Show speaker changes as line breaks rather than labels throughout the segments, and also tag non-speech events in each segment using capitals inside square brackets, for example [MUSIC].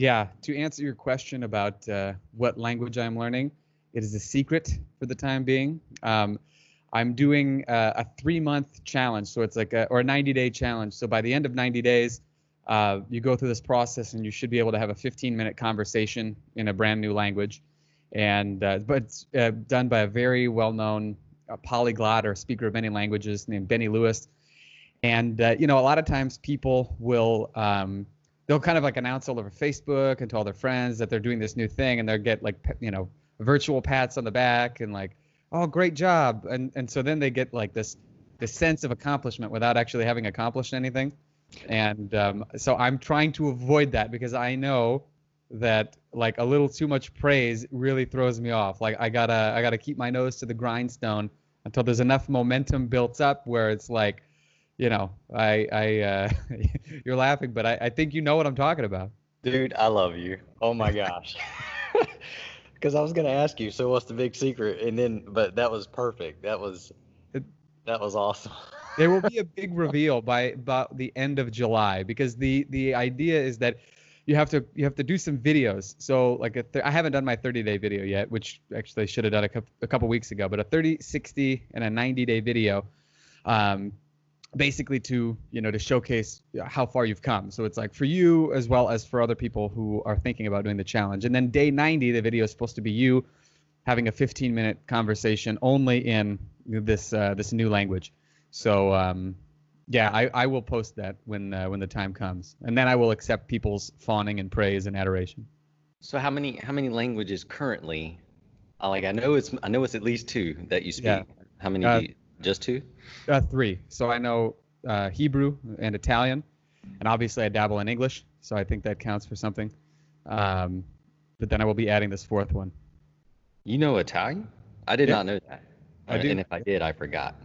Yeah, to answer your question about uh, what language I'm learning, it is a secret for the time being. Um, I'm doing uh, a three month challenge, so it's like a, or a 90 day challenge. So by the end of 90 days, uh, you go through this process and you should be able to have a 15 minute conversation in a brand new language. And uh, but it's uh, done by a very well known polyglot or speaker of many languages named Benny Lewis. And uh, you know, a lot of times people will um, they'll kind of like announce all over Facebook and to all their friends that they're doing this new thing, and they'll get like you know virtual pats on the back and like oh great job, and and so then they get like this this sense of accomplishment without actually having accomplished anything, and um, so I'm trying to avoid that because I know that like a little too much praise really throws me off. Like I gotta I gotta keep my nose to the grindstone until there's enough momentum built up where it's like you know, I, I, uh, [LAUGHS] you're laughing, but I, I think you know what I'm talking about.
Dude, I love you. Oh my gosh. [LAUGHS] Because I was gonna ask you, so what's the big secret? And then, but that was perfect. That was, that was awesome. [LAUGHS]
there will be a big reveal by about the end of July because the the idea is that you have to you have to do some videos. So like a th- I haven't done my 30 day video yet, which actually I should have done a couple, a couple weeks ago. But a 30, 60, and a 90 day video. Um, basically to you know to showcase how far you've come. So it's like for you as well as for other people who are thinking about doing the challenge. And then day 90 the video is supposed to be you having a 15 minute conversation only in this uh, this new language. So um, yeah I, I will post that when uh, when the time comes. And then i will accept people's fawning and praise and adoration.
So how many how many languages currently like i know it's i know it's at least two that you speak. Yeah. how many uh, you, just two
uh, three. So I know uh, Hebrew and Italian, and obviously I dabble in English, so I think that counts for something. Um, but then I will be adding this fourth one.
You know Italian? I did yeah. not know that. I do. And if I did, I forgot.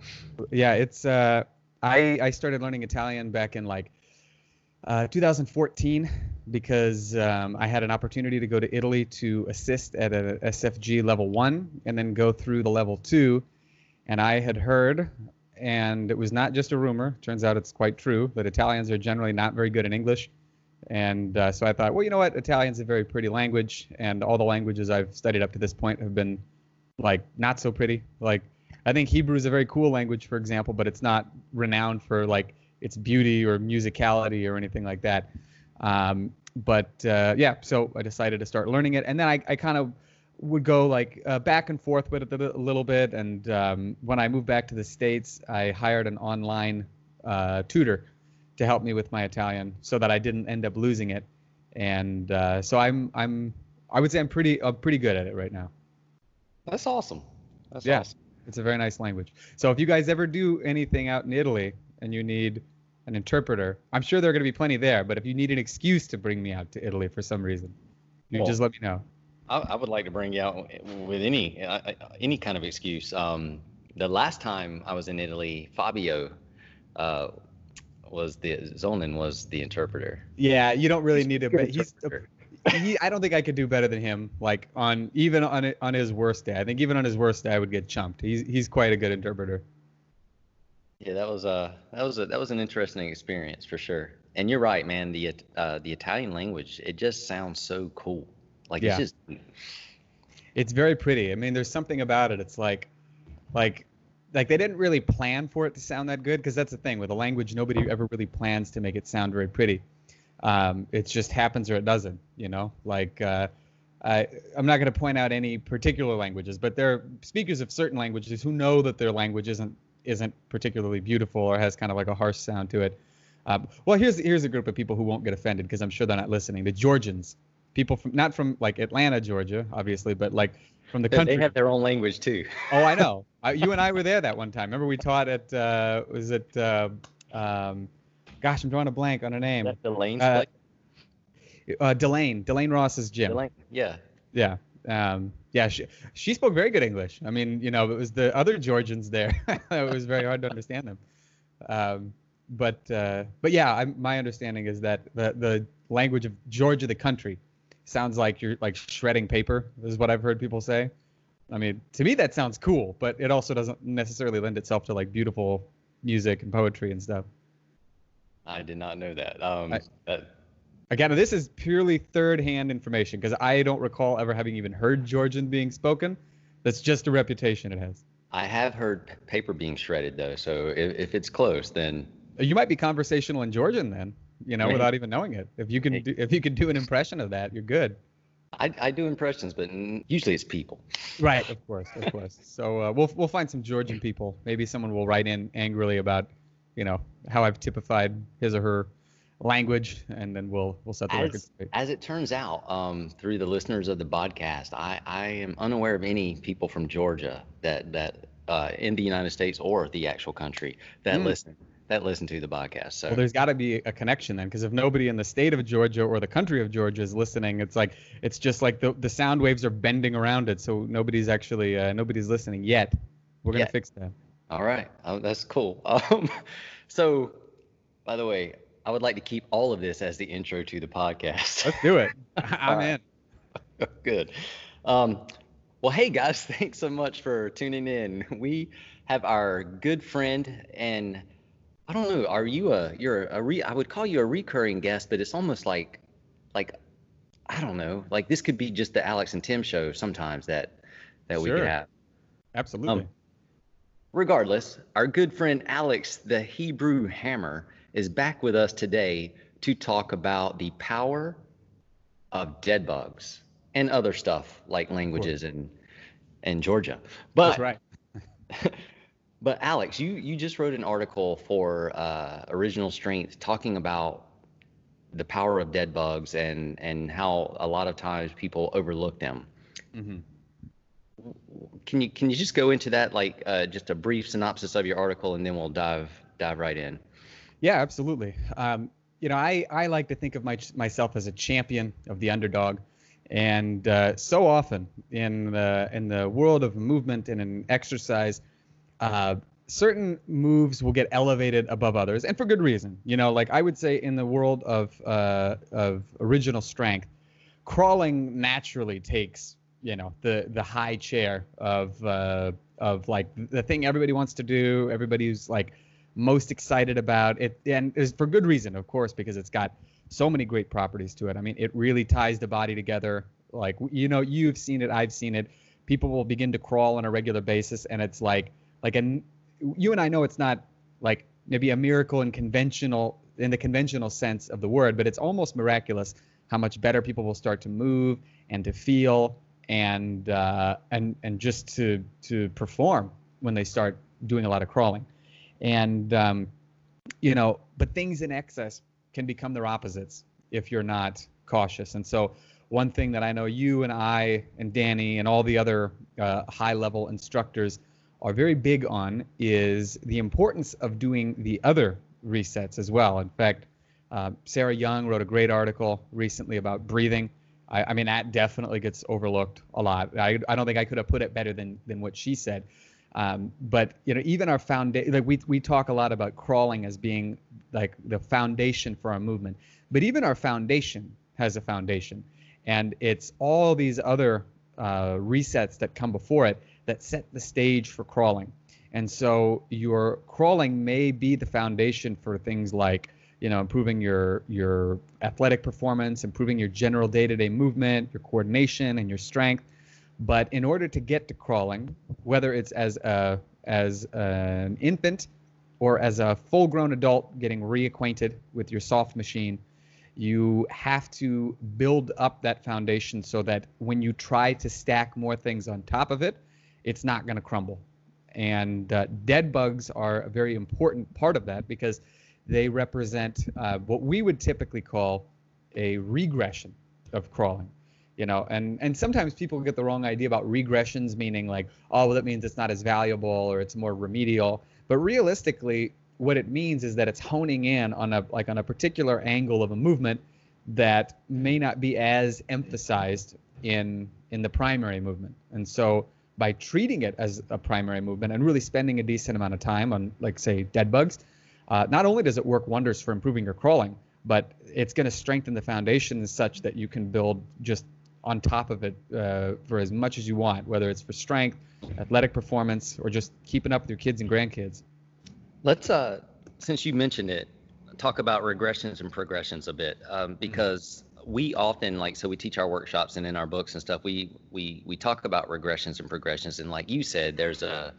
Yeah, it's. Uh, I I started learning Italian back in like uh, 2014 because um, I had an opportunity to go to Italy to assist at a SFG level one and then go through the level two. And I had heard and it was not just a rumor. Turns out it's quite true that Italians are generally not very good in English. And uh, so I thought, well, you know what? Italian's a very pretty language, and all the languages I've studied up to this point have been like not so pretty. Like I think Hebrew is a very cool language, for example, but it's not renowned for like its beauty or musicality or anything like that. Um, but uh, yeah, so I decided to start learning it, and then I, I kind of would go like uh, back and forth with it a little bit. And um, when I moved back to the states, I hired an online uh, tutor to help me with my Italian, so that I didn't end up losing it. And uh, so I'm I'm I would say I'm pretty I'm pretty good at it right now.
That's awesome. That's
yeah,
awesome.
It's a very nice language. So if you guys ever do anything out in Italy and you need an interpreter, I'm sure there are going to be plenty there. But if you need an excuse to bring me out to Italy for some reason, you just let me know.
I, I, would like to bring you out with any uh, any kind of excuse. Um, the last time I was in Italy, Fabio uh, was the Zolan was the interpreter.
Yeah, you don't really he's need it, but he's. [LAUGHS] He, I don't think I could do better than him. Like on even on on his worst day, I think even on his worst day, I would get chumped. He's he's quite a good interpreter.
Yeah, that was a that was a that was an interesting experience for sure. And you're right, man. The uh, the Italian language it just sounds so cool. Like yeah. it's just
it's very pretty. I mean, there's something about it. It's like like like they didn't really plan for it to sound that good because that's the thing with a language nobody ever really plans to make it sound very pretty. Um, it just happens or it doesn't, you know. Like uh, I, I'm not going to point out any particular languages, but there are speakers of certain languages who know that their language isn't isn't particularly beautiful or has kind of like a harsh sound to it. Um, well, here's here's a group of people who won't get offended because I'm sure they're not listening. The Georgians people from not from like Atlanta, Georgia, obviously, but like from the country.
They have their own language too. [LAUGHS]
oh, I know. I, you and I were there that one time. Remember we taught at uh, was it? Uh, um, gosh, I'm drawing a blank on her name.
That Delane. Uh,
uh, Delane. Delane Ross's gym.
Delane. Yeah.
Yeah. Um, yeah, she, she spoke very good English. I mean, you know, it was the other Georgians there. [LAUGHS] it was very hard to understand them. Um, but uh, but yeah, I, my understanding is that the the language of Georgia, the country, sounds like you're like shredding paper is what I've heard people say. I mean, to me that sounds cool, but it also doesn't necessarily lend itself to like beautiful music and poetry and stuff.
I did not know that. Um, I, that
Again, this is purely third-hand information because I don't recall ever having even heard Georgian being spoken. That's just a reputation it has.
I have heard paper being shredded though, so if, if it's close, then
you might be conversational in Georgian then, you know, without even knowing it. If you can, do, if you can do an impression of that, you're good.
I, I do impressions, but usually it's people.
Right, of course, of course. So uh, we'll we'll find some Georgian people. Maybe someone will write in angrily about, you know, how I've typified his or her language, and then we'll we'll set the
as,
record straight.
As it turns out, um, through the listeners of the podcast, I, I am unaware of any people from Georgia that that uh, in the United States or the actual country that mm. listen that listen to the podcast. So
well, there's got to be a connection then, because if nobody in the state of Georgia or the country of Georgia is listening, it's like it's just like the the sound waves are bending around it, so nobody's actually uh, nobody's listening yet. We're gonna fix that.
All right, oh, that's cool. [LAUGHS] Um, so, by the way, I would like to keep all of this as the intro to the podcast.
Let's do it. [LAUGHS] I'm in. [LAUGHS]
Good. Um, well, hey guys, thanks so much for tuning in. We have our good friend and I don't know. Are you a you're a re? I would call you a recurring guest, but it's almost like like I don't know. Like this could be just the Alex and Tim show sometimes that that sure. we could have.
Absolutely. Um,
regardless, our good friend Alex, the Hebrew Hammer, is back with us today to talk about the power of dead bugs and other stuff like languages and and Georgia.
But That's right. [LAUGHS]
But Alex, you you just wrote an article for uh, Original Strength talking about the power of dead bugs and and how a lot of times people overlook them. Mm-hmm. Can you can you just go into that like uh, just a brief synopsis of your article and then we'll dive dive right in.
Yeah, absolutely. Um, you know, I I like to think of my, myself as a champion of the underdog. And uh, so often in the in the world of movement and in exercise, uh, certain moves will get elevated above others, and for good reason. You know, like I would say in the world of uh, of original strength, crawling naturally takes you know the the high chair of uh, of like the thing everybody wants to do. Everybody's like most excited about it, and is for good reason, of course, because it's got so many great properties to it. I mean, it really ties the body together. Like you know, you've seen it, I've seen it. People will begin to crawl on a regular basis, and it's like like and you and I know it's not like maybe a miracle in conventional in the conventional sense of the word, but it's almost miraculous how much better people will start to move and to feel and uh, and and just to to perform when they start doing a lot of crawling, and um, you know, but things in excess can become their opposites if you're not cautious. And so, one thing that I know you and I and Danny and all the other uh, high level instructors are very big on is the importance of doing the other resets as well. In fact, uh, Sarah Young wrote a great article recently about breathing. I, I, mean, that definitely gets overlooked a lot. I, I don't think I could have put it better than than what she said. Um, but you know, even our foundation, like we we talk a lot about crawling as being like the foundation for our movement. But even our foundation has a foundation, and it's all these other uh, resets that come before it that set the stage for crawling. And so your crawling may be the foundation for things like, you know, improving your your athletic performance, improving your general day-to-day movement, your coordination, and your strength. But in order to get to crawling, whether it's as a as an infant or as a full-grown adult getting reacquainted with your soft machine, you have to build up that foundation so that when you try to stack more things on top of it, it's not going to crumble. And uh, dead bugs are a very important part of that because they represent uh, what we would typically call a regression of crawling. You know, and and sometimes people get the wrong idea about regressions, meaning like, oh, well, that means it's not as valuable or it's more remedial. But realistically, what it means is that it's honing in on a like on a particular angle of a movement that may not be as emphasized in in the primary movement. And so by treating it as a primary movement and really spending a decent amount of time on, like, say, dead bugs, uh, not only does it work wonders for improving your crawling, but it's going to strengthen the foundation such that you can build just on top of it uh, for as much as you want, whether it's for strength, athletic performance, or just keeping up with your kids and grandkids.
Let's, uh, since you mentioned it, talk about regressions and progressions a bit um, mm-hmm. because we often like so we teach our workshops and in our books and stuff we we we talk about regressions and progressions. And like you said there's a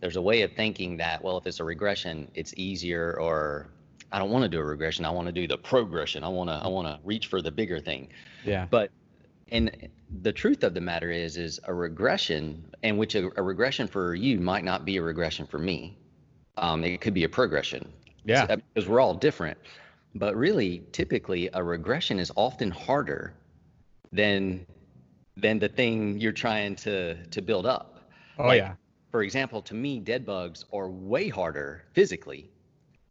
there's a way of thinking that well if it's a regression it's easier or I don't want to do a regression. I want to do the progression. I want to I want to reach for the bigger thing.
Yeah.
But and the truth of the matter is is a regression and which a, a regression for you might not be a regression for me. Um, it could be a progression.
Yeah.
So, because we're all different but really, typically, a regression is often harder than than the thing you're trying to to build up.
Oh like, yeah.
For example, to me, dead bugs are way harder physically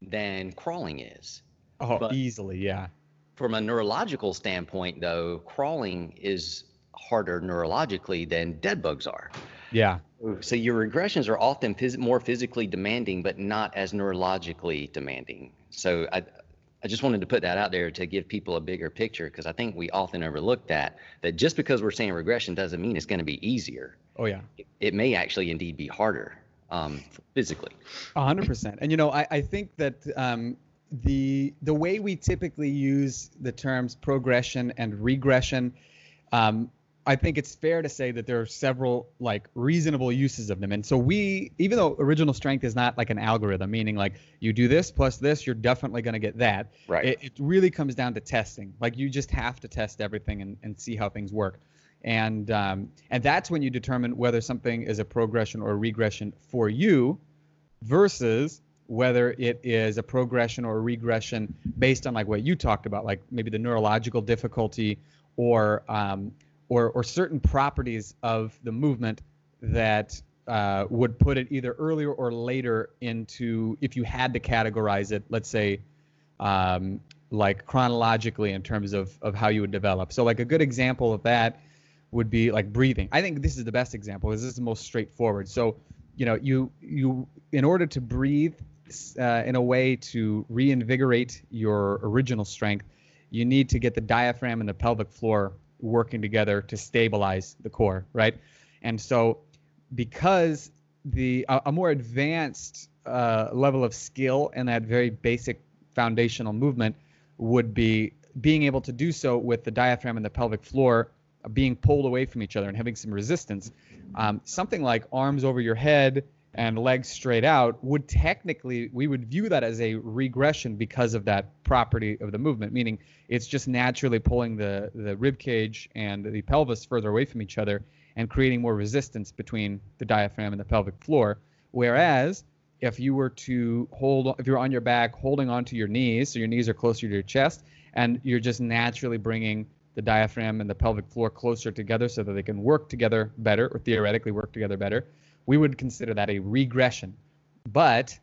than crawling is.
Oh, but easily, yeah.
From a neurological standpoint, though, crawling is harder neurologically than dead bugs are.
Yeah.
So your regressions are often phys- more physically demanding, but not as neurologically demanding. So I, I just wanted to put that out there to give people a bigger picture because I think we often overlook that that just because we're saying regression doesn't mean it's going to be easier.
Oh yeah.
It, it may actually indeed be harder um, physically.
A hundred percent. And you know, I, I think that um, the the way we typically use the terms progression and regression um, I think it's fair to say that there are several like reasonable uses of them. And so we, even though original strength is not like an algorithm, meaning like you do this plus this, you're definitely going to get that.
Right.
It, it, really comes down to testing. Like you just have to test everything and, and see how things work. And um, and that's when you determine whether something is a progression or a regression for you, versus whether it is a progression or a regression based on like what you talked about, like maybe the neurological difficulty or um, or, or certain properties of the movement that uh, would put it either earlier or later into if you had to categorize it let's say um, like chronologically in terms of, of how you would develop. So like a good example of that would be like breathing. I think this is the best example. Because this is the most straightforward. So you know you you in order to breathe uh, in a way to reinvigorate your original strength you need to get the diaphragm and the pelvic floor working together to stabilize the core, right? And so, because the a, a more advanced uh, level of skill and that very basic foundational movement would be being able to do so with the diaphragm and the pelvic floor being pulled away from each other and having some resistance. Um, something like arms over your head and legs straight out would technically we would view that as a regression because of that property of the movement meaning it's just naturally pulling the the rib cage and the pelvis further away from each other and creating more resistance between the diaphragm and the pelvic floor. Whereas if you were to hold if you're on your back holding onto your knees so your knees are closer to your chest and you're just naturally bringing the diaphragm and the pelvic floor closer together so that they can work together better or theoretically work together better we would consider that a regression. But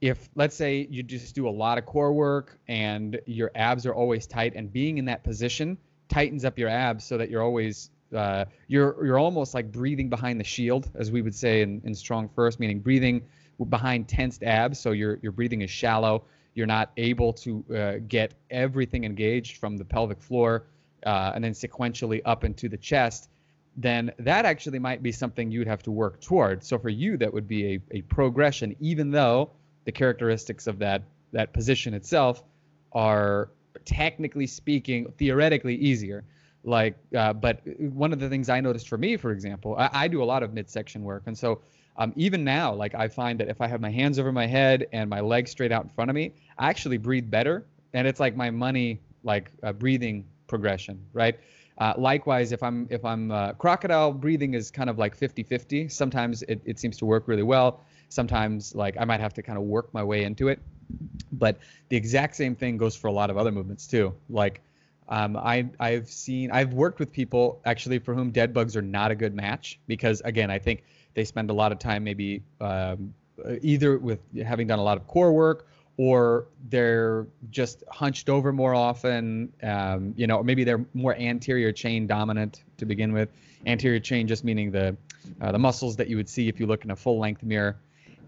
if let's say you just do a lot of core work and your abs are always tight and being in that position tightens up your abs so that you're always uh, you're you're almost like breathing behind the shield as we would say in, in StrongFirst meaning breathing behind tensed abs. So your your breathing is shallow. You're not able to uh, get everything engaged from the pelvic floor uh, and then sequentially up into the chest then that actually might be something you'd have to work toward. So for you, that would be a, a progression, even though the characteristics of that that position itself are technically speaking, theoretically easier. Like, uh, but one of the things I noticed for me, for example, I, I do a lot of midsection work, and so um, even now, like I find that if I have my hands over my head and my legs straight out in front of me, I actually breathe better, and it's like my money like uh, breathing progression, right? Uh, likewise, if I'm if I'm uh, crocodile breathing is kind of like 50-50. Sometimes it, it seems to work really well. Sometimes like I might have to kind of work my way into it. But the exact same thing goes for a lot of other movements too. Like um, I I've seen I've worked with people actually for whom dead bugs are not a good match because again I think they spend a lot of time maybe um, either with having done a lot of core work or they're just hunched over more often. Um, you know, maybe they're more anterior chain dominant to begin with. Anterior chain just meaning the uh, the muscles that you would see if you look in a full length mirror.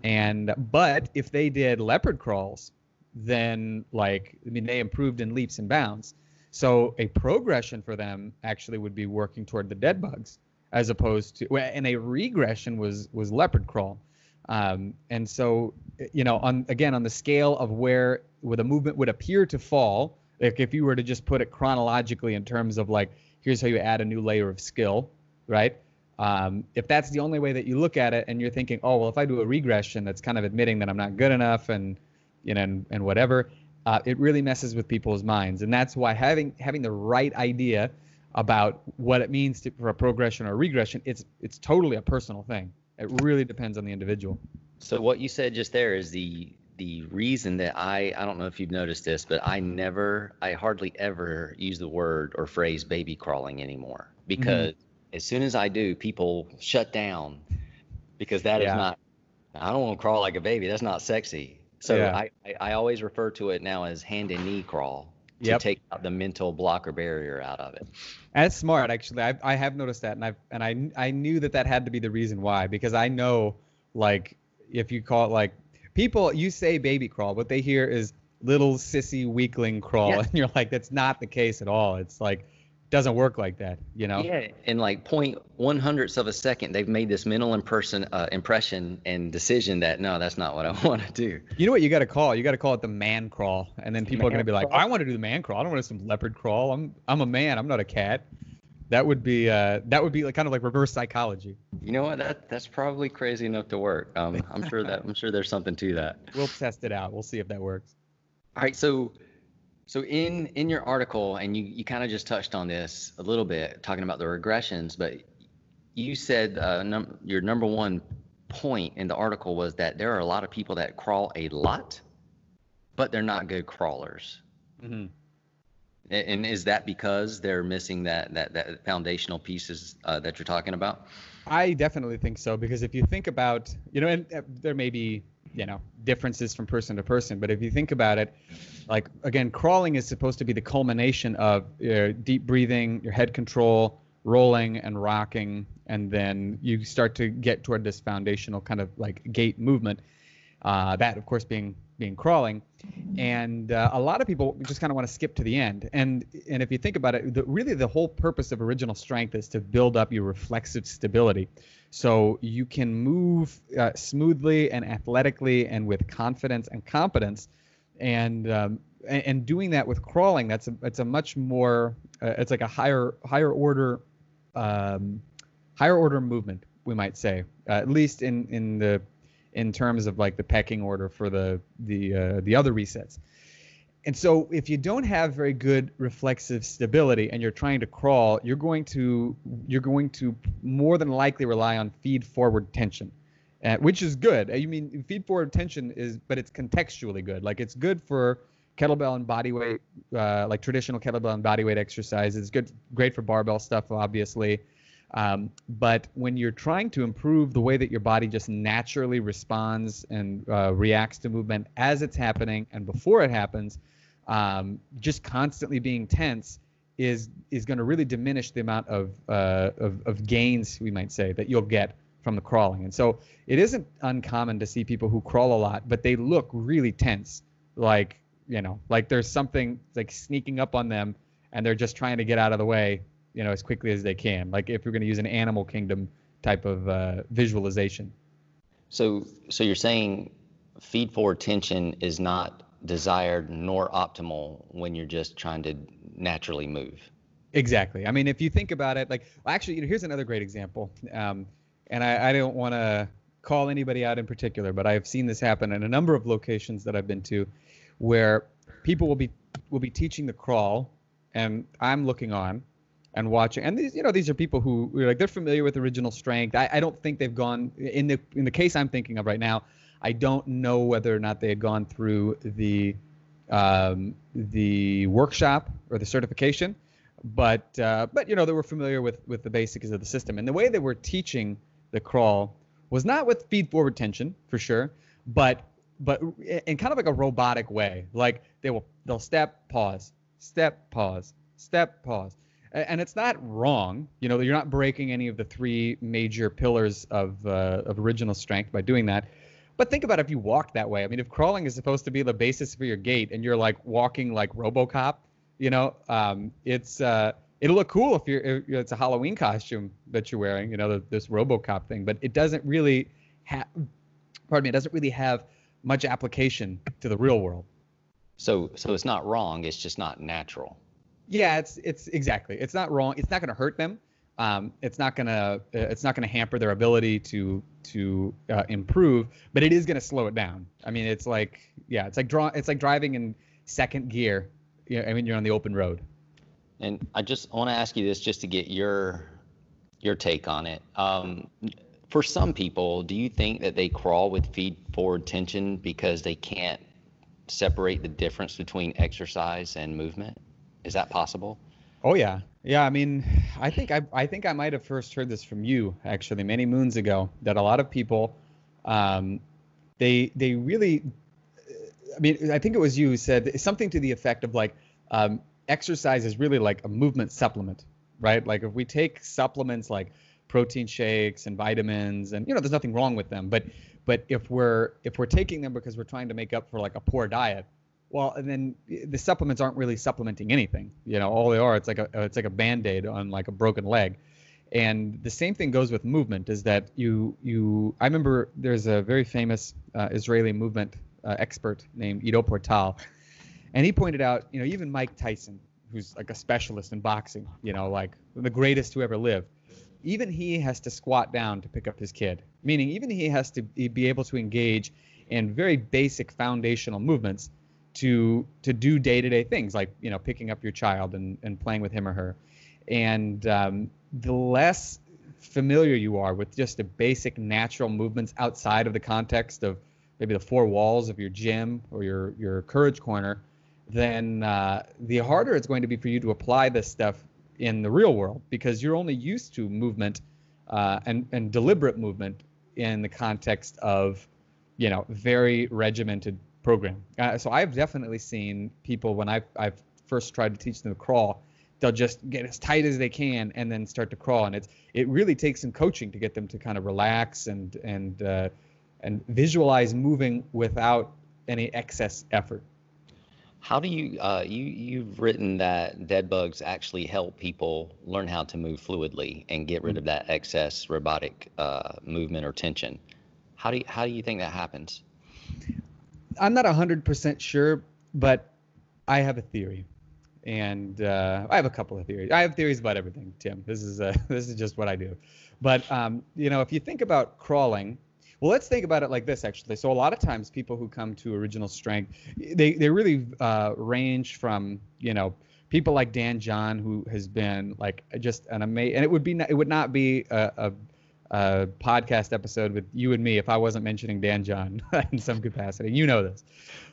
And but if they did leopard crawls, then like I mean they improved in leaps and bounds. So a progression for them actually would be working toward the dead bugs as opposed to and a regression was was leopard crawl Um, and so, you know, on again on the scale of where where the movement would appear to fall, like if you were to just put it chronologically in terms of like here's how you add a new layer of skill, right? Um, if that's the only way that you look at it, and you're thinking, oh well, if I do a regression, that's kind of admitting that I'm not good enough, and you know, and, and whatever, uh, it really messes with people's minds, and that's why having having the right idea about what it means to, for a progression or a regression, it's it's totally a personal thing. It really depends on the individual.
So what you said just there is the the reason that I I don't know if you've noticed this, but I never I hardly ever use the word or phrase baby crawling anymore because mm-hmm. as soon as I do, people shut down because that yeah. is not I don't want to crawl like a baby. That's not sexy. So yeah. I, I, I always refer to it now as hand and knee crawl to yep. take out the mental blocker barrier out of it.
That's smart, actually. I I have noticed that, and I and I I knew that that had to be the reason why because I know like if you call it like people you say baby crawl, what they hear is little sissy weakling crawl, yeah. [LAUGHS] and you're like that's not the case at all. It's like doesn't work like that, you know?
Yeah, in like point one hundredths of a second, they've made this mental impression, uh, impression and decision that no, that's not what I [LAUGHS] want to do.
You know what you got to call? You got to call it the man crawl, and then people man are gonna be like, I want to do the man crawl. I don't want to do some leopard crawl. I'm I'm a man. I'm not a cat. That would be uh, that would be like kind of like reverse psychology.
You know what? That that's probably crazy enough to work. Um, I'm sure that I'm sure there's something to that. [LAUGHS]
We'll test it out. We'll see if that works.
All right, so so in in your article, and you you kind of just touched on this a little bit, talking about the regressions, but you said uh, num- your number one point in the article was that there are a lot of people that crawl a lot, but they're not good crawlers. Mm-hmm. And, and is that because they're missing that that that foundational pieces uh, that you're talking about?
I definitely think so because if you think about, you know, and uh, there may be you know differences from person to person. But if you think about it like again crawling is supposed to be the culmination of your deep breathing your head control rolling and rocking and then you start to get toward this foundational kind of like gait movement uh, that of course being being crawling. And uh, a lot of people just kind of want to skip to the end. And and if you think about it the, really the whole purpose of original strength is to build up your reflexive stability. So you can move uh, smoothly and athletically and with confidence and competence. And, um, and, doing that with crawling, that's a, it's a much more, uh, it's like a higher, higher order, um, higher order movement, we might say, uh, at least in, in the, in terms of like the pecking order for the, the, uh, the other resets. And so if you don't have very good reflexive stability and you're trying to crawl, you're going to you're going to more than likely rely on feed forward tension. Uh, which is good. I mean, feed forward tension is, but it's contextually good. Like it's good for kettlebell and body weight, uh, like traditional kettlebell and body weight exercises. It's good, great for barbell stuff, obviously. Um, but when you're trying to improve the way that your body just naturally responds and uh, reacts to movement as it's happening and before it happens, um, just constantly being tense is is going to really diminish the amount of, uh, of, of gains we might say that you'll get from the crawling. And so it isn't uncommon to see people who crawl a lot, but they look really tense, like you know, like there's something like sneaking up on them, and they're just trying to get out of the way, you know, as quickly as they can. Like if you're going to use an animal kingdom type of uh, visualization.
So so you're saying feed forward tension is not desired nor optimal when you're just trying to naturally move.
Exactly. I mean, if you think about it, like actually, you know, here's another great example. Um, and I, I don't want to call anybody out in particular, but I've seen this happen in a number of locations that I've been to, where people will be will be teaching the crawl, and I'm looking on and watching. And these, you know, these are people who like they're familiar with original strength. I, I don't think they've gone in the in the case I'm thinking of right now. I don't know whether or not they had gone through the um, the workshop or the certification, but uh, but you know they were familiar with with the basics of the system and the way they were teaching the crawl was not with feed forward tension for sure, but but in kind of like a robotic way. Like they will they'll step pause, step pause, step pause, and it's not wrong. You know you're not breaking any of the three major pillars of uh, of original strength by doing that but think about if you walk that way. I mean, if crawling is supposed to be the basis for your gait, and you're like walking like RoboCop, you know, um, it's uh, it'll look cool if you're if it's a Halloween costume that you're wearing, you know, the, this RoboCop thing. But it doesn't really have pardon me, it doesn't really have much application to the real world.
So so it's not wrong. It's just not natural.
Yeah, it's it's exactly. It's not wrong. It's not going to hurt them. Um, it's not gonna uh, it's not gonna hamper their ability to to uh, improve, but it is gonna slow it down. I mean, it's like yeah, it's like draw it's like driving in second gear. You know, I mean, you're on the open road.
And I just want to ask you this just to get your your take on it. Um, for some people, do you think that they crawl with feed forward tension because they can't separate the difference between exercise and movement? Is that possible?
Oh yeah, yeah. I mean, I think I I think I might have first heard this from you actually many moons ago that a lot of people, um, they they really, I mean, I think it was you who said something to the effect of like, um, exercise is really like a movement supplement, right? Like if we take supplements like protein shakes and vitamins and you know there's nothing wrong with them but but if we're if we're taking them because we're trying to make up for like a poor diet well and then the supplements aren't really supplementing anything you know all they are it's like a it's like a band-aid on like a broken leg. And the same thing goes with movement is that you you i remember there's a very famous uh, israeli movement uh, expert named ido portal and he pointed out you know even mike tyson who's like a specialist in boxing you know like the greatest who ever lived even he has to squat down to pick up his kid, meaning even he has to be able to engage in very basic foundational movements to to do day-to-day things like you know picking up your child and, and playing with him or her. And um, the less familiar you are with just the basic natural movements outside of the context of maybe the four walls of your gym or your your courage corner then uh, the harder it's going to be for you to apply this stuff in the real world because you're only used to movement uh, and and deliberate movement in the context of you know very regimented program. Uh, so I've definitely seen people when I've I've first tried to teach them to crawl, they'll just get as tight as they can and then start to crawl, and it's it really takes some coaching to get them to kind of relax and and uh, and visualize moving without any excess effort.
How do you uh, you you've written that dead bugs actually help people learn how to move fluidly and get rid of that excess robotic uh, movement or tension? How do you, how do you think that happens?
I'm not hundred percent sure, but I have a theory, and uh, I have a couple of theories. I have theories about everything, Tim. This is uh, [LAUGHS] this is just what I do. But um, you know, if you think about crawling, well, let's think about it like this, actually. So a lot of times, people who come to original strength, they they really uh, range from you know people like Dan John, who has been like just an amazing, and it would be it would not be a, a, a, podcast episode with you and me if I wasn't mentioning Dan John [LAUGHS] in some capacity. You know this.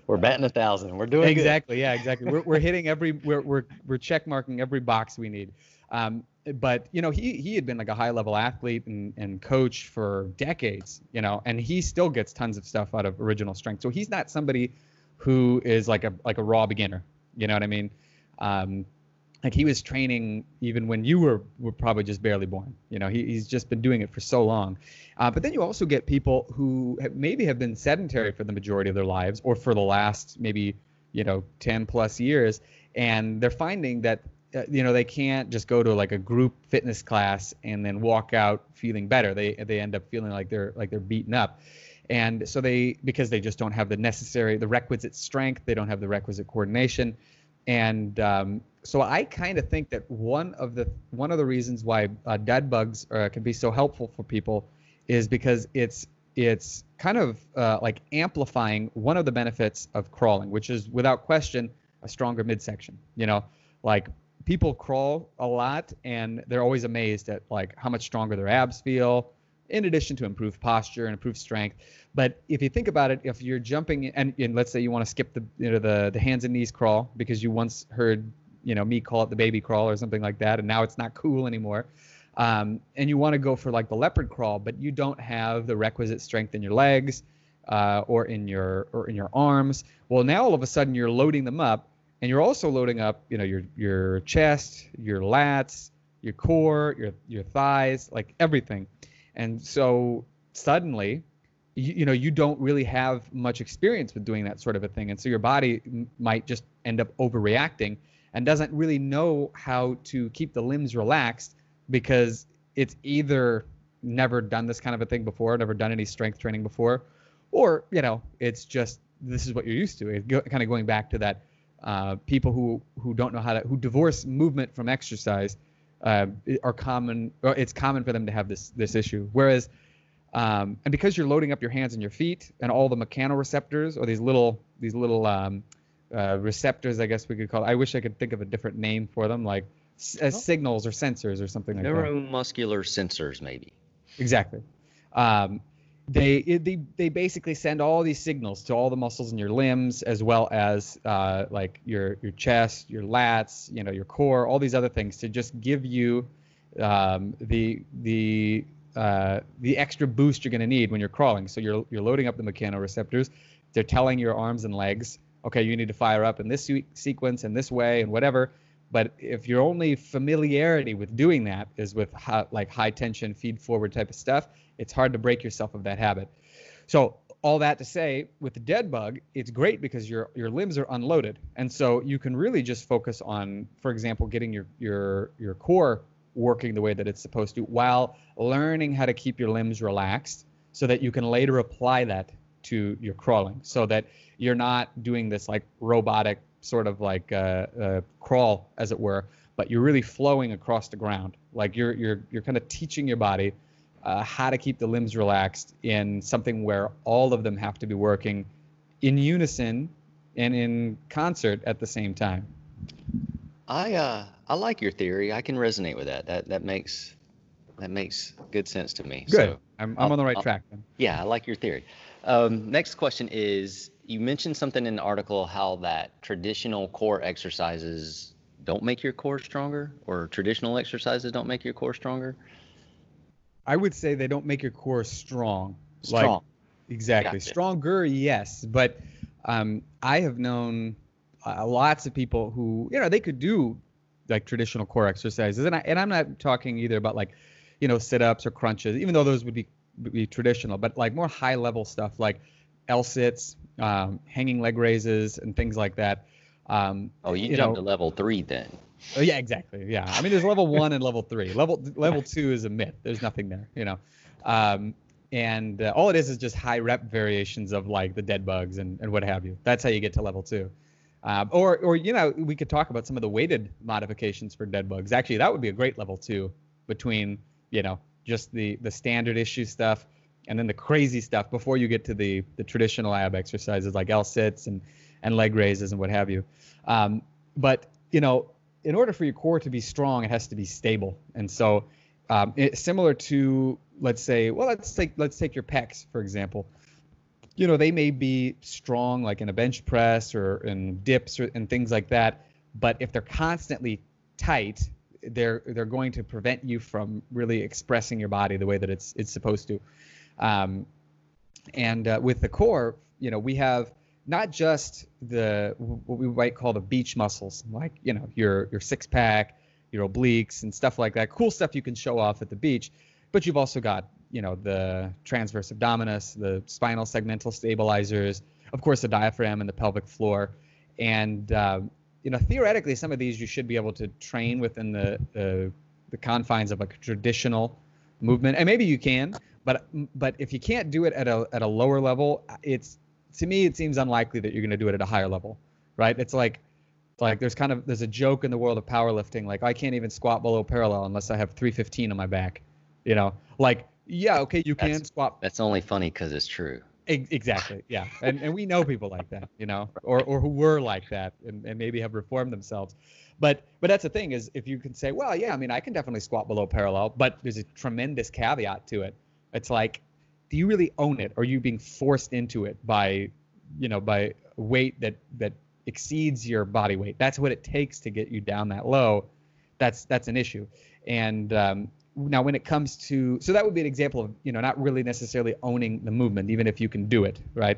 We're batting a thousand. We're doing
exactly.
Good.
Yeah, exactly. We're we're hitting every we're we're we're check marking every box we need. Um, but you know he he had been like a high level athlete and, and coach for decades you know and he still gets tons of stuff out of original strength so he's not somebody who is like a like a raw beginner you know what i mean um, like he was training even when you were were probably just barely born you know? He, he's just been doing it for so long. Uh, but then you also get people who have, maybe have been sedentary for the majority of their lives or for the last maybe you know 10 plus years and they're finding that uh, you know they can't just go to like a group fitness class and then walk out feeling better. They they end up feeling like they're like they're beaten up. And so they because they just don't have the necessary the requisite strength they don't have the requisite coordination. And um, so i kind of think that one of the one of the reasons why uh, dead bugs uh, can be so helpful for people is because it's it's kind of uh, like amplifying one of the benefits of crawling which is without question a stronger midsection you know? Like people crawl a lot and they're always amazed at like how much stronger their abs feel in addition to improved posture and improved strength. But if you think about it if you're jumping and, and let's say you want to skip the you know the the hands and knees crawl because you once heard you know me call it the baby crawl or something like that and now it's not cool anymore um, and you want to go for like the leopard crawl but you don't have the requisite strength in your legs uh, or in your or in your arms well now all of a sudden you're loading them up and you're also loading up, you know, your your chest, your lats, your core, your your thighs, like everything. And so suddenly, you, you know, you don't really have much experience with doing that sort of a thing, and so your body m- might just end up overreacting and doesn't really know how to keep the limbs relaxed because it's either never done this kind of a thing before, never done any strength training before, or you know it's just this is what you're used to. It kind of going back to that uh, people who who don't know how to who divorce movement from exercise uh, are common. It's common for them to have this this issue. Whereas um, and because you're loading up your hands and your feet and all the mechanoreceptors or these little these little um, uh, receptors, I guess we could call. It. I wish I could think of a different name for them, like uh, signals or sensors or something like that.
Neuromuscular sensors, maybe.
Exactly. Um, they, they they basically send all these signals to all the muscles in your limbs as well as uh, like your your chest, your lats, you know, your core, all these other things to just give you um, the the uh, the extra boost you're going to need when you're crawling. So you're you're loading up the mechanoreceptors. They're telling your arms and legs, okay, you need to fire up in this sequence and this way and whatever. But if your only familiarity with doing that is with high, like high tension feed forward type of stuff, it's hard to break yourself of that habit. So all that to say, with the dead bug, it's great because your your limbs are unloaded, and so you can really just focus on, for example, getting your your your core working the way that it's supposed to, while learning how to keep your limbs relaxed, so that you can later apply that to your crawling, so that you're not doing this like robotic sort of like uh, uh, crawl, as it were, but you're really flowing across the ground. Like you're you're you're kind of teaching your body uh, how to keep the limbs relaxed in something where all of them have to be working in unison and in concert at the same time.
I uh I like your theory. I can resonate with that. That that makes that makes good sense to me.
Good. So I'm I'm on the right I'll, track then.
Yeah, I like your theory. Um, next question is you mentioned something in the article how that traditional core exercises don't make your core stronger or traditional exercises don't make your core stronger?
I would say they don't make your core strong.
Strong. like,
exactly. Gotcha. stronger yes but um, i have known uh, lots of people who you know they could do like traditional core exercises and, I, and i'm not talking either about like you know sit-ups or crunches even though those would be, be traditional but like more high level stuff like l sits um, hanging leg raises, and things like that. Um,
oh, you, you jumped know, to level three then.
Oh, yeah, exactly. Yeah, I mean, there's level [LAUGHS] one and level three. Level level two is a myth. There's nothing there, you know. Um, and uh, all it is is just high rep variations of like the dead bugs and, and what have you. That's how you get to level two. Um, or or you know we could talk about some of the weighted modifications for dead bugs. Actually, that would be a great level two between you know just the the standard issue stuff and then the crazy stuff before you get to the the traditional ab exercises like L sits and and leg raises and what have you. Um, but you know, in order for your core to be strong, it has to be stable. And so, um, it, similar to let's say, well, let's take let's take your pecs for example. You know, they may be strong like in a bench press or in dips or, and things like that. But if they're constantly tight, they're they're going to prevent you from really expressing your body the way that it's it's supposed to. Um, and uh, with the core, you know, we have not just the what we might call the beach muscles, like you know your your six pack, your obliques, and stuff like that. Cool stuff you can show off at the beach, but you've also got you know the transverse abdominis, the spinal segmental stabilizers, of course the diaphragm and the pelvic floor, and uh, you know theoretically some of these you should be able to train within the the, the confines of like a traditional movement, and maybe you can. But but if you can't do it at a at a lower level, it's to me it seems unlikely that you're going to do it at a higher level, right? It's like like there's kind of there's a joke in the world of powerlifting like I can't even squat below parallel unless I have 315 on my back, you know? Like yeah, okay, you can
that's,
squat.
That's only funny because it's true.
Exactly. Yeah. And and we know people like that, you know, or or who were like that and, and maybe have reformed themselves. But but that's the thing is if you can say, well, yeah, I mean, I can definitely squat below parallel, but there's a tremendous caveat to it. It's like, do you really own it? Or are you being forced into it by, you know, by weight that that exceeds your body weight? That's what it takes to get you down that low. That's that's an issue. And um, now when it comes to so that would be an example of you know not really necessarily owning the movement, even if you can do it, right?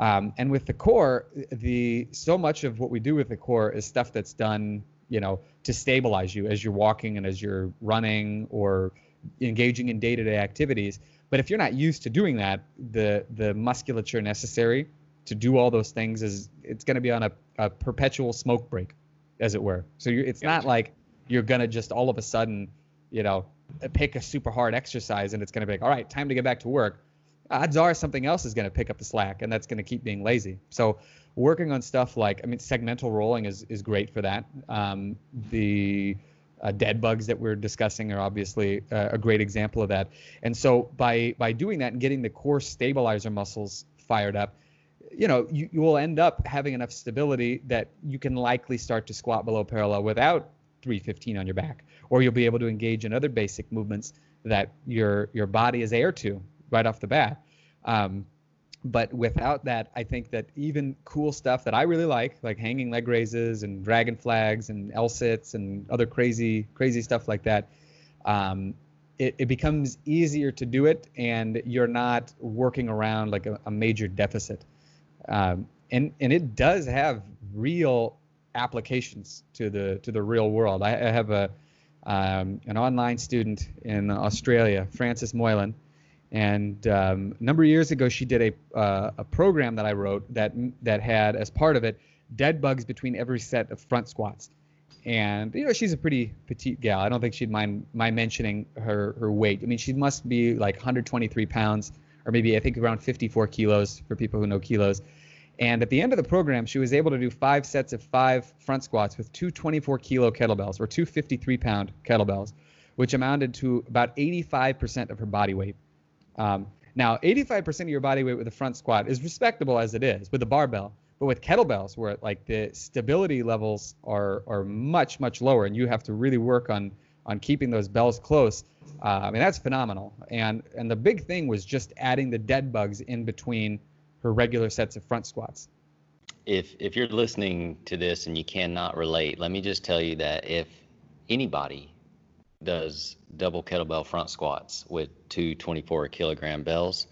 Um, and with the core, the so much of what we do with the core is stuff that's done, you know, to stabilize you as you're walking and as you're running or engaging in day-to-day activities. But if you're not used to doing that, the the musculature necessary to do all those things is it's going to be on a, a perpetual smoke break, as it were. So it's gotcha. not like you're going to just all of a sudden, you know, pick a super hard exercise and it's going to be like, all right, time to get back to work. odds are something else is going to pick up the slack, and that's going to keep being lazy. So working on stuff like I mean, segmental rolling is is great for that. Um, the uh, dead bugs that we're discussing are obviously uh, a great example of that. And so by by doing that and getting the core stabilizer muscles fired up, you know, you, you will end up having enough stability that you can likely start to squat below parallel without 315 on your back, or you'll be able to engage in other basic movements that your your body is heir to right off the bat. Um, but without that, I think that even cool stuff that I really like, like hanging leg raises and dragon flags and L sits and other crazy, crazy stuff like that, um, it, it, becomes easier to do it, and you're not working around like a, a major deficit. Um, and and it does have real applications to the to the real world. I, I have a um, an online student in Australia, Frances Moylan and um, a number of years ago, she did a uh, a program that I wrote that that had as part of it dead bugs between every set of front squats. And you know, she's a pretty petite gal. I don't think she'd mind my mentioning her her weight. I mean, she must be like 123 pounds, or maybe I think around 54 kilos for people who know kilos. And at the end of the program, she was able to do five sets of five front squats with two 24 kilo kettlebells or two 53 pound kettlebells, which amounted to about 85% of her body weight. Um, now, 85% of your body weight with a front squat is respectable as it is with a barbell, but with kettlebells, where like the stability levels are are much much lower, and you have to really work on on keeping those bells close. Uh, I mean, that's phenomenal. And and the big thing was just adding the dead bugs in between her regular sets of front squats.
If if you're listening to this and you cannot relate, let me just tell you that if anybody does double kettlebell front squats with two 24 kilogram bells,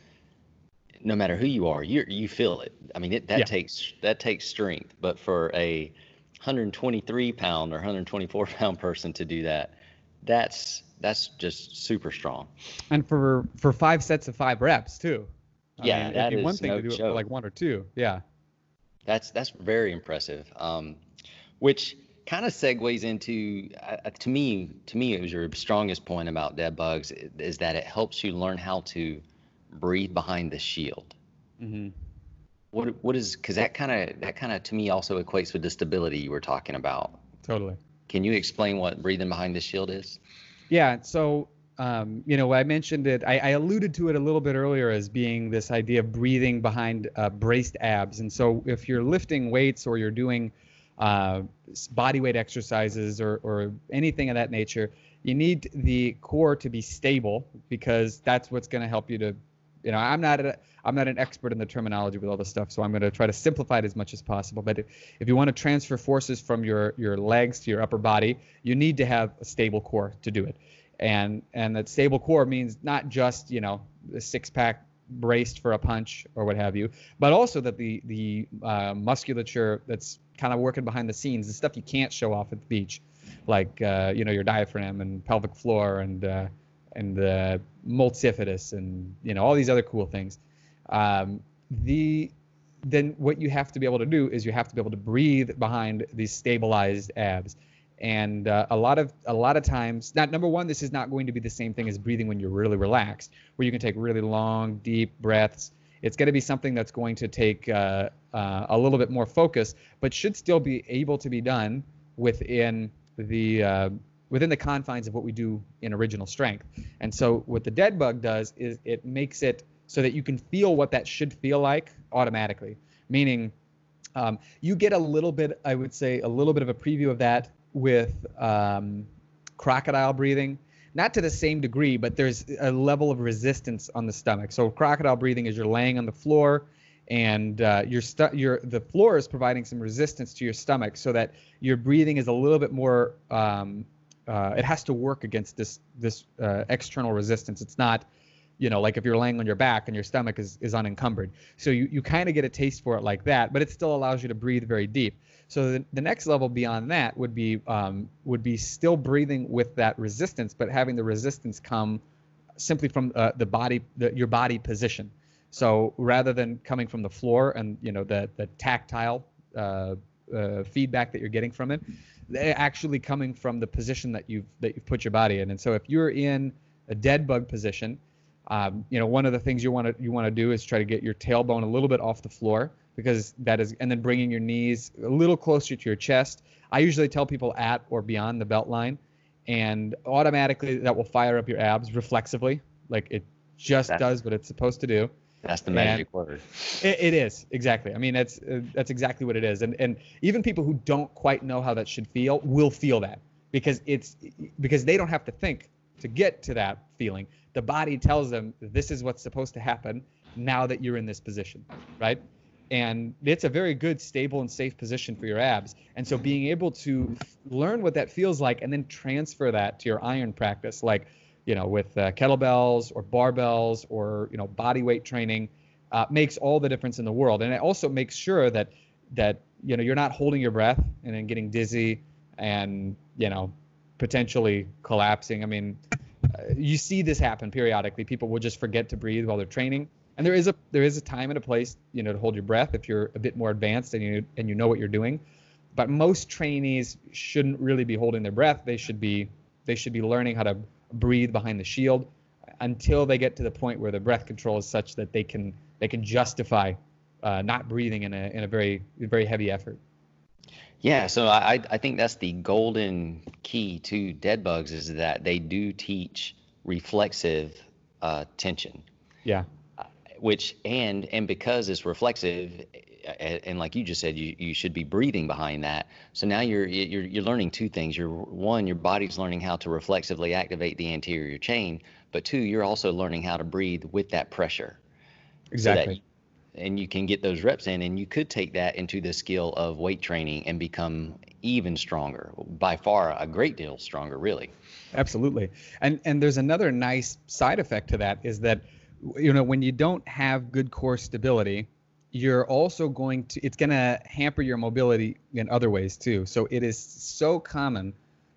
no matter who you are, you you feel it. I mean, it, that yeah. takes that takes strength. But for a 123 pound or 124 [LAUGHS] pound person to do that, that's that's just super strong.
And for for five sets of five reps too.
Yeah, mean, that is
one thing
no
to do
joke.
it for like one or two. Yeah.
That's that's very impressive. Um, which kind of segues into uh, uh, to me to me it was your strongest point about dead bugs is that it helps you learn how to breathe behind the shield mm-hmm. what what is because that kind of that kind of to me also equates with the stability you were talking about
totally
can you explain what breathing behind the shield is
yeah so um, you know, I mentioned it. I, I, alluded to it a little bit earlier as being this idea of breathing behind uh, braced abs. And so, if you're lifting weights or you're doing uh, body weight exercises or, or anything of that nature, you need the core to be stable because that's what's going to help you to, you know, I'm not a, I'm not an expert in the terminology with all this stuff, so I'm going to try to simplify it as much as possible. But if, if you want to transfer forces from your your legs to your upper body, you need to have a stable core to do it. And and that stable core means not just you know the six pack braced for a punch or what have you, but also that the the uh, musculature that's kind of working behind the scenes, the stuff you can't show off at the beach, like uh, you know your diaphragm and pelvic floor and uh, and the multifidus and you know all these other cool things. Um, the then what you have to be able to do is you have to be able to breathe behind these stabilized abs and uh, a lot of a lot of times not number one this is not going to be the same thing as breathing when you're really relaxed where you can take really long deep breaths. It's going to be something that's going to take uh, uh, a little bit more focus but should still be able to be done within the uh, within the confines of what we do in original strength. And so what the dead bug does is it makes it so that you can feel what that should feel like automatically. Meaning um, you get a little bit i would say a little bit of a preview of that with um, crocodile breathing not to the same degree, but there's a level of resistance on the stomach. So crocodile breathing is you're laying on the floor and uh, your stu- your the floor is providing some resistance to your stomach so that your breathing is a little bit more um, uh, it has to work against this this uh, external resistance. It's not you know, like if you're laying on your back and your stomach is, is unencumbered. So you, you kind of get a taste for it like that, but it still allows you to breathe very deep. So the, the next level beyond that would be um, would be still breathing with that resistance, but having the resistance come simply from uh, the body, the, your body position. So rather than coming from the floor and you know the the tactile uh, uh, feedback that you're getting from it, they're actually coming from the position that you've that you've put your body in. And so if you're in a dead bug position, Um, you know, one of the things you want to you want to do is try to get your tailbone a little bit off the floor because that is, and then bringing your knees a little closer to your chest. I usually tell people at or beyond the belt line, and automatically that will fire up your abs reflexively, like it just that's, does what it's supposed to do.
That's the magic and word.
It, it is exactly. I mean, that's uh, that's exactly what it is, and and even people who don't quite know how that should feel will feel that because it's because they don't have to think to get to that feeling the body tells them this is what's supposed to happen now that you're in this position, right? And it's a very good, stable, and safe position for your abs. And so being able to learn what that feels like and then transfer that to your iron practice, like, you know, with uh, kettlebells or barbells or, you know, body weight training, uh, makes all the difference in the world. And it also makes sure that, that, you know, you're not holding your breath and then getting dizzy and, you know, potentially collapsing. I mean, you see this happen periodically. People will just forget to breathe while they're training, and there is a there is a time and a place, you know, to hold your breath if you're a bit more advanced and you and you know what you're doing. But most trainees shouldn't really be holding their breath. They should be they should be learning how to breathe behind the shield until they get to the point where the breath control is such that they can they can justify uh, not breathing in a in a very very heavy effort.
Yeah, so I I think that's the golden key to dead bugs is that they do teach reflexive uh, tension.
Yeah.
Uh, which and and because it's reflexive, and like you just said, you, you should be breathing behind that. So now you're you're you're learning two things. You're one, your body's learning how to reflexively activate the anterior chain, but two, you're also learning how to breathe with that pressure.
Exactly. So
and you can get those reps in and you could take that into the skill of weight training and become even stronger by far a great deal stronger really.
Absolutely. And and there's another nice side effect to that is that you know when you don't have good core stability you're also going to it's going to hamper your mobility in other ways too. So it is so common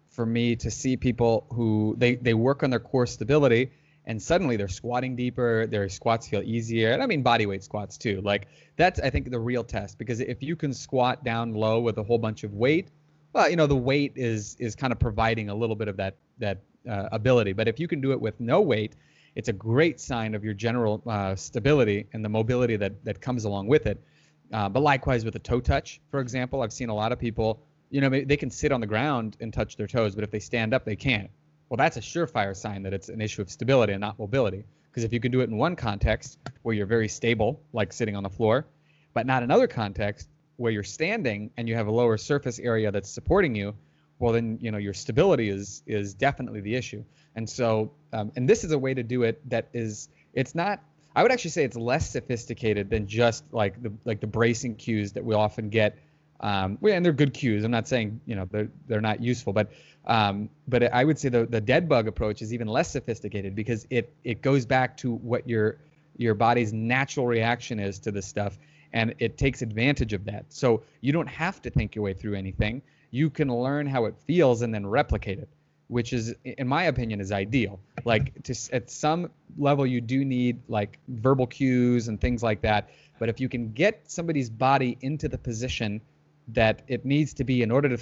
for me to see people who they they work on their core stability and suddenly they're squatting deeper their squats feel easier and i mean body weight squats too. Like that's i think the real test because if you can squat down low with a whole bunch of weight well you know the weight is is kind of providing a little bit of that that uh, ability. But if you can do it with no weight it's a great sign of your general uh, stability and the mobility that that comes along with it. Uh, but likewise with a toe touch for example i've seen a lot of people you know they can sit on the ground and touch their toes but if they stand up they can't well, that's a surefire sign that it's an issue of stability and not mobility. Because if you can do it in one context where you're very stable, like sitting on the floor, but not another context where you're standing and you have a lower surface area that's supporting you, well then you know your stability is is definitely the issue. And so, um, and this is a way to do it that is it's not. I would actually say it's less sophisticated than just like the like the bracing cues that we often get. Um, and they're good cues. I'm not saying you know they're they're not useful, but um, but I would say the, the dead bug approach is even less sophisticated because it it goes back to what your your body's natural reaction is to this stuff, and it takes advantage of that. So you don't have to think your way through anything. You can learn how it feels and then replicate it, which is, in my opinion, is ideal. Like to at some level, you do need like verbal cues and things like that. But if you can get somebody's body into the position that it needs to be in order to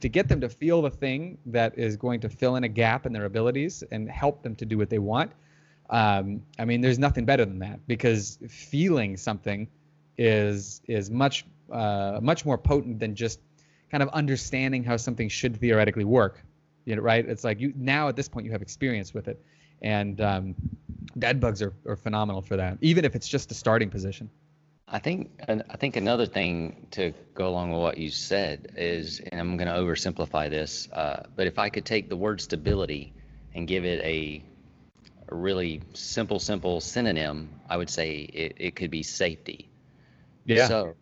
to get them to feel the thing that is going to fill in a gap in their abilities and help them to do what they want. Um, I mean, there's nothing better than that because feeling something is is much uh, much more potent than just kind of understanding how something should theoretically work. You know, right? It's like you now at this point you have experience with it, and um, dead bugs are, are phenomenal for that, even if it's just a starting position.
I think I think another thing to go along with what you said is, and I'm going to oversimplify this, uh, but if I could take the word stability and give it a, a really simple, simple synonym, I would say it, it could be safety.
Yeah.
So,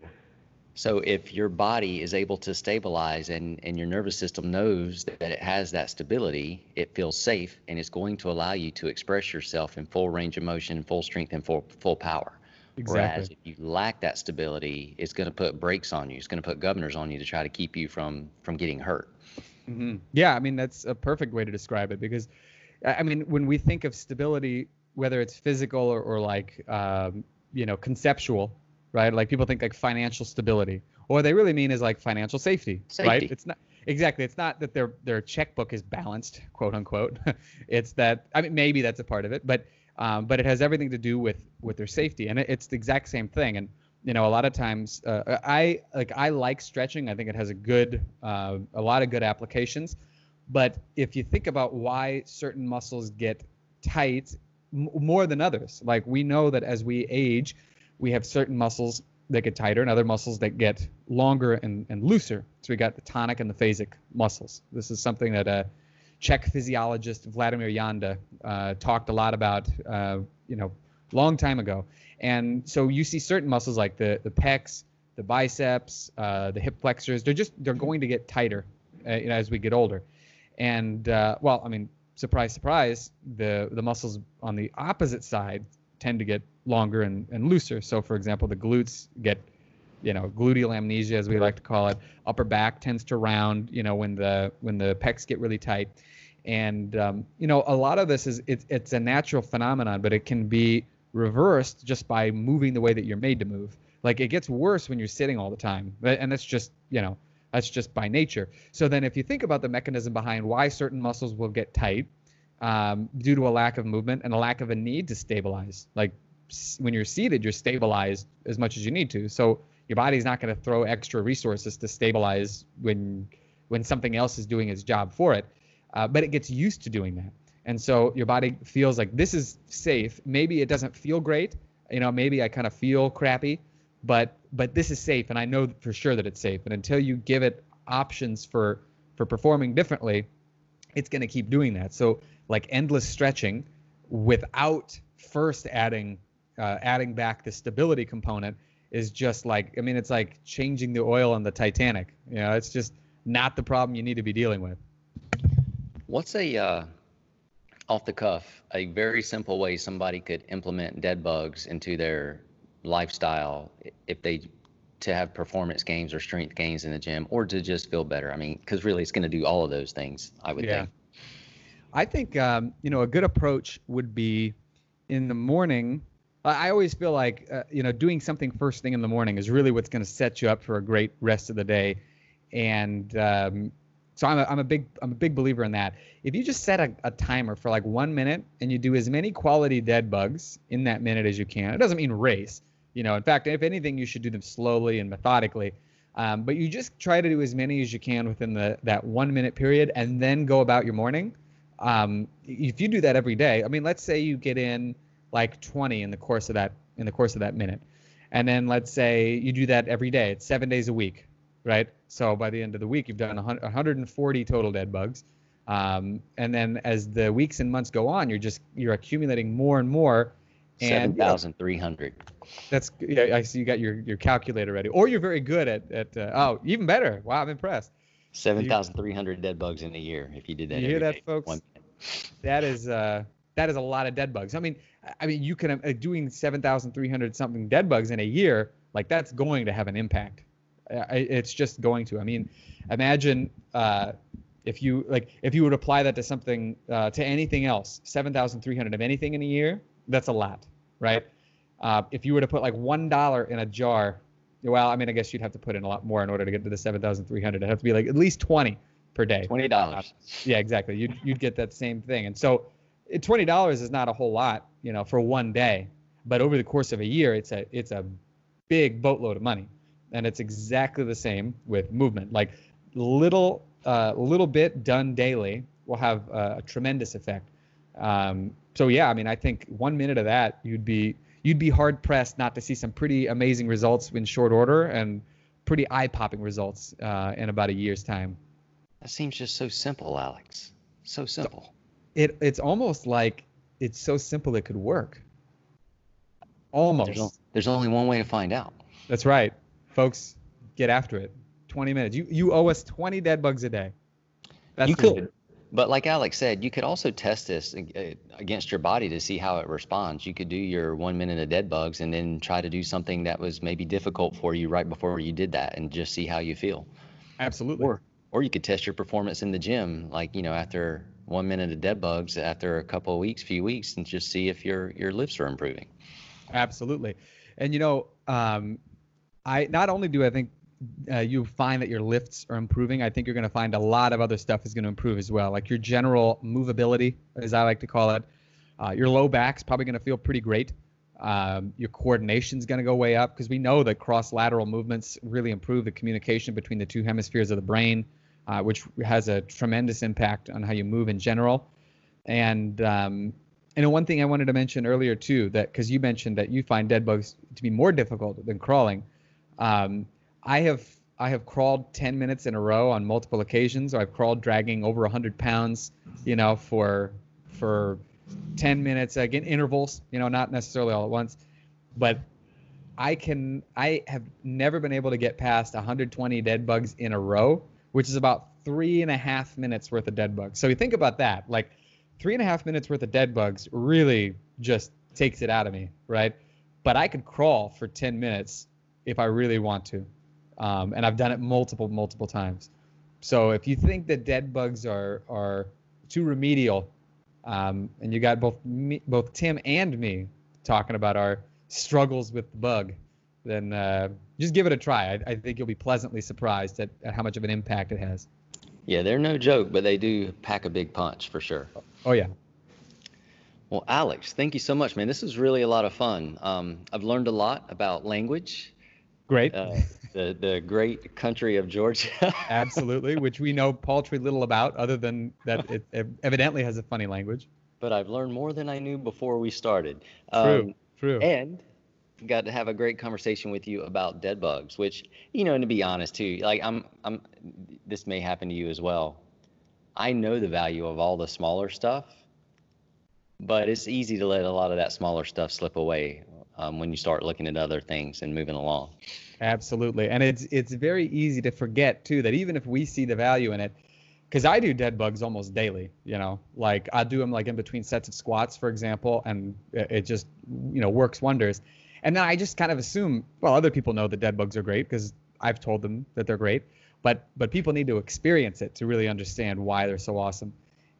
so if your body is able to stabilize and, and your nervous system knows that it has that stability, it feels safe and it's going to allow you to express yourself in full range of motion, full strength, and full full power. Exactly. Whereas if you lack that stability, it's going to put brakes on you. It's going to put governors on you to try to keep you from from getting hurt.
Mm-hmm. Yeah, I mean that's a perfect way to describe it because, I mean, when we think of stability, whether it's physical or, or like um, you know conceptual, right? Like people think like financial stability. What they really mean is like financial safety,
safety.
right? It's not exactly. It's not that their their checkbook is balanced, quote unquote. [LAUGHS] it's that I mean maybe that's a part of it, but um, but it has everything to do with with their safety, and it, it's the exact same thing. And you know, a lot of times, uh, I like I like stretching. I think it has a good, uh, a lot of good applications. But if you think about why certain muscles get tight m- more than others, like we know that as we age, we have certain muscles that get tighter and other muscles that get longer and, and looser. So we got the tonic and the phasic muscles. This is something that a Czech physiologist Vladimir Janda uh, talked a lot about, uh, you know, long time ago. And so you see certain muscles like the the pecs, the biceps, uh, the hip flexors. They're just they're going to get tighter uh, you know, as we get older. And uh, well, I mean, surprise, surprise, the the muscles on the opposite side tend to get longer and, and looser. So, for example, the glutes get, you know, gluteal amnesia, as we like to call it. Upper back tends to round, you know, when the when the pecs get really tight. And um, you know, a lot of this is it's it's a natural phenomenon, but it can be reversed just by moving the way that you're made to move. Like it gets worse when you're sitting all the time, and that's just you know that's just by nature. So then, if you think about the mechanism behind why certain muscles will get tight um, due to a lack of movement and a lack of a need to stabilize, like when you're seated, you're stabilized as much as you need to. So your body's not going to throw extra resources to stabilize when when something else is doing its job for it. Uh, but it gets used to doing that. And so your body feels like this is safe. Maybe it doesn't feel great. You know, maybe I kind of feel crappy, but but this is safe and I know for sure that it's safe. And until you give it options for for performing differently, it's going to keep doing that. So like endless stretching without first adding uh, adding back the stability component is just like I mean it's like changing the oil on the Titanic. You know, it's just not the problem you need to be dealing with.
What's a uh, off the cuff, a very simple way somebody could implement dead bugs into their lifestyle if they to have performance gains or strength gains in the gym or to just feel better. I mean, because really it's going to do all of those things, I would yeah. think.
I think, um, you know, a good approach would be in the morning. I always feel like, uh, you know, doing something first thing in the morning is really what's going to set you up for a great rest of the day. And, um, so I'm a, I'm a big I'm a big believer in that. If you just set a, a timer for like one minute and you do as many quality dead bugs in that minute as you can, it doesn't mean race. You know, in fact, if anything, you should do them slowly and methodically. Um, but you just try to do as many as you can within the that one minute period, and then go about your morning. Um, if you do that every day, I mean, let's say you get in like 20 in the course of that in the course of that minute, and then let's say you do that every day. It's seven days a week right? So by the end of the week, you've done 140 total dead bugs. Um, and then as the weeks and months go on, you're just you're accumulating more and more.
Seven thousand three hundred.
That's yeah. I see you got your your calculator ready, or you're very good at at uh, oh even better. Wow, I'm impressed.
Seven thousand three hundred dead bugs in a year if you did that.
You hear that,
day.
folks? That is uh that is a lot of dead bugs. I mean, I mean you can uh, doing seven thousand three hundred something dead bugs in a year, like that's going to have an impact it's just going to. I mean, imagine uh, if you like if you would apply that to something uh, to anything else, seven thousand three hundred of anything in a year, that's a lot, right? Uh, if you were to put like one dollar in a jar, well, I mean, I guess you'd have to put in a lot more in order to get to the seven thousand three hundred. It'd have to be like at least twenty per day.
Twenty dollars.
yeah, exactly. You'd you'd get that same thing, and so twenty dollars is not a whole lot, you know, for one day, but over the course of a year, it's a it's a big boatload of money and it's exactly the same with movement. Like little uh, little bit done daily will have a tremendous effect. Um, so yeah, I mean, I think one minute of that, you'd be you'd be hard pressed not to see some pretty amazing results in short order and pretty eye popping results uh, in about a year's time.
That seems just so simple, Alex. So simple.
It it's almost like it's so simple it could work. Almost.
There's, there's only one way to find out.
That's right folks, get after it. 20 minutes. You you owe us 20 dead bugs a day.
That's you could, but like Alex said, you could also test this uh, against your body to see how it responds. You could do your one minute of dead bugs and then try to do something that was maybe difficult for you right before you did that, and just see how you feel.
Absolutely.
Or or you could test your performance in the gym, like you know after one minute of dead bugs after a couple of weeks, few weeks, and just see if your your lifts are improving.
Absolutely, and you know, um, I not only do I think uh, you find that your lifts are improving, I think you're going to find a lot of other stuff is going to improve as well, like your general movability, as I like to call it. Uh, your low back's probably going to feel pretty great. Um, your coordination's going to go way up because we know that cross lateral movements really improve the communication between the two hemispheres of the brain, uh, which has a tremendous impact on how you move in general. And um, and one thing I wanted to mention earlier too, that because you mentioned that you find dead bugs to be more difficult than crawling. Um, I have I have crawled 10 minutes in a row on multiple occasions. Or I've crawled dragging over 100 pounds, you know, for for 10 minutes again intervals you know not necessarily all at once but i can i have never been able to get past 120 dead bugs in a row which is about three and a half minutes worth of dead bugs. So you think about that like three and a half minutes worth of dead bugs really just takes it out of me right? But i could crawl for 10 minutes if i really want to um, and i've done it multiple multiple times. So if you think that dead bugs are are too remedial um, and you got both me, both Tim and me talking about our struggles with the bug, then uh, just give it a try. I, I, think you'll be pleasantly surprised at, at how much of an impact it has.
Yeah, they're no joke, but they do pack a big punch for sure.
Oh yeah.
Well, Alex, thank you so much, man. This was really a lot of fun. Um, I've learned a lot about language.
Great. Uh,
the the great country of Georgia. [LAUGHS]
Absolutely, which we know paltry little about, other than that it [LAUGHS] evidently has a funny language.
But I've learned more than I knew before we started.
True. Um, true.
And got to have a great conversation with you about dead bugs, which you know, and to be honest too, like I'm I'm this may happen to you as well. I know the value of all the smaller stuff, but it's easy to let a lot of that smaller stuff slip away um, when you start looking at other things and moving along.
Absolutely, and it's it's very easy to forget too that even if we see the value in it, because I do dead bugs almost daily. You know, like I do them like in between sets of squats, for example, and it just you know works wonders. And then I just kind of assume, well, other people know that dead bugs are great because I've told them that they're great, but but people need to experience it to really understand why they're so awesome.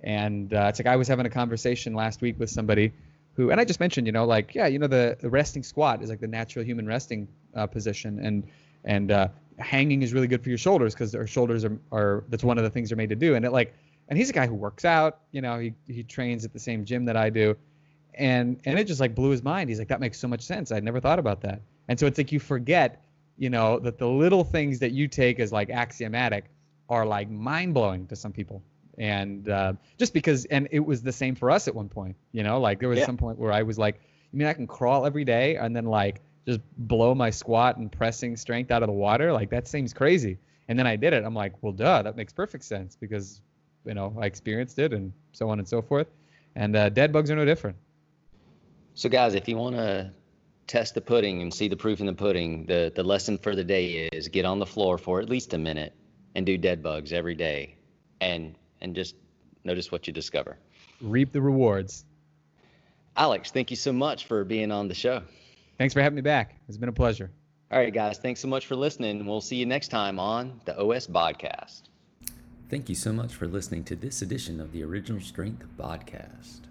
And uh, it's like I was having a conversation last week with somebody who, and I just mentioned, you know, like yeah, you know, the, the resting squat is like the natural human resting uh, position, and and uh, hanging is really good for your shoulders because our shoulders are, are that's one of the things they're made to do. And it like, and he's a guy who works out, you know, he he trains at the same gym that I do, and and it just like blew his mind. He's like, that makes so much sense. I'd never thought about that. And so it's like you forget, you know, that the little things that you take as like axiomatic are like mind blowing to some people and uh, just because and it was the same for us at one point you know like there was yeah. some point where i was like you mean i can crawl every day and then like just blow my squat and pressing strength out of the water like that seems crazy and then i did it i'm like well duh that makes perfect sense because you know i experienced it and so on and so forth and uh, dead bugs are no different
so guys if you want to test the pudding and see the proof in the pudding the the lesson for the day is get on the floor for at least a minute and do dead bugs every day and and just notice what you discover.
Reap the rewards.
Alex, thank you so much for being on the show.
Thanks for having me back. It's been a pleasure.
All right, guys. Thanks so much for listening. We'll see you next time on the OS Podcast.
Thank you so much for listening to this edition of the Original Strength Podcast.